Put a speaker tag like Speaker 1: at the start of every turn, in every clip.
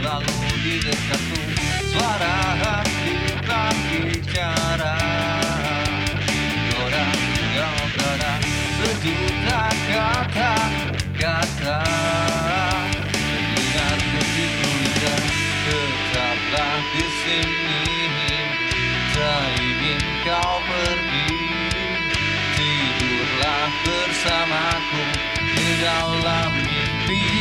Speaker 1: selalu di dekatku. Suara hati tak bicara. Orang tinggal kata Sejuta kata-kata Dengan begitu kita tetaplah di sini. Tak ingin kau pergi. Tidurlah bersamaku di dalam mimpi.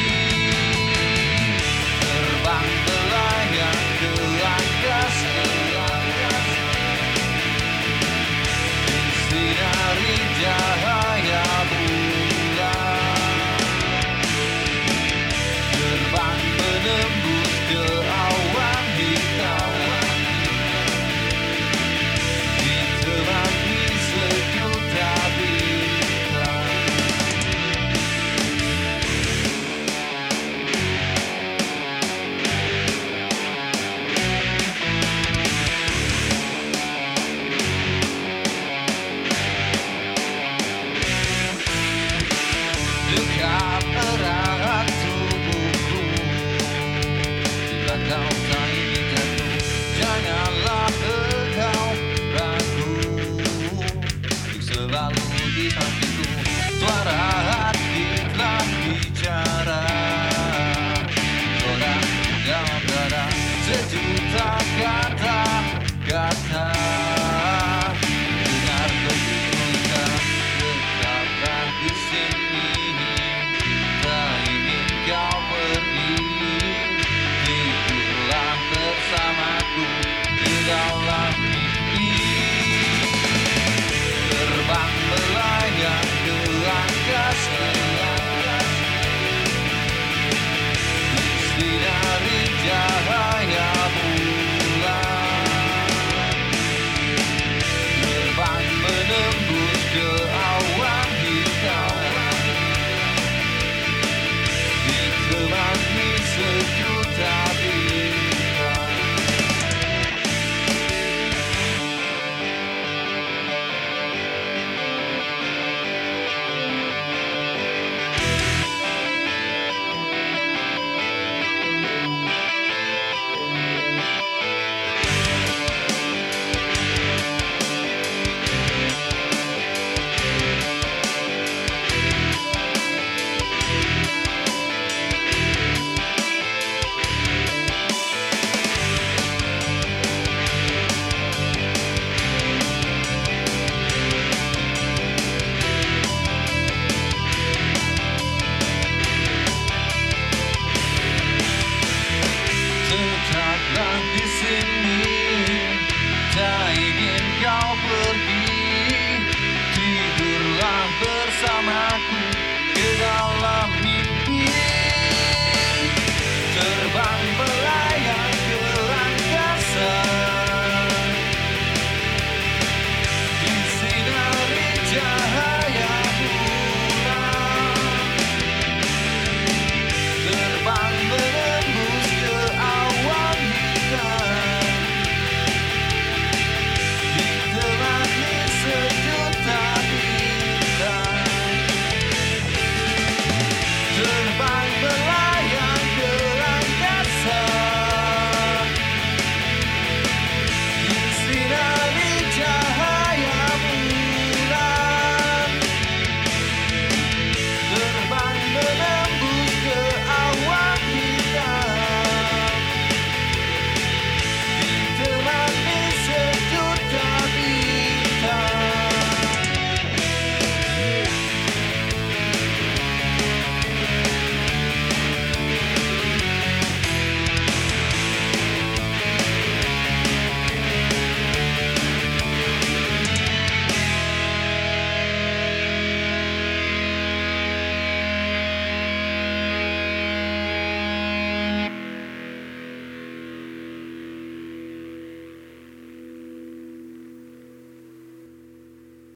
Speaker 1: bersamaku ke dalam mimpi. Terbang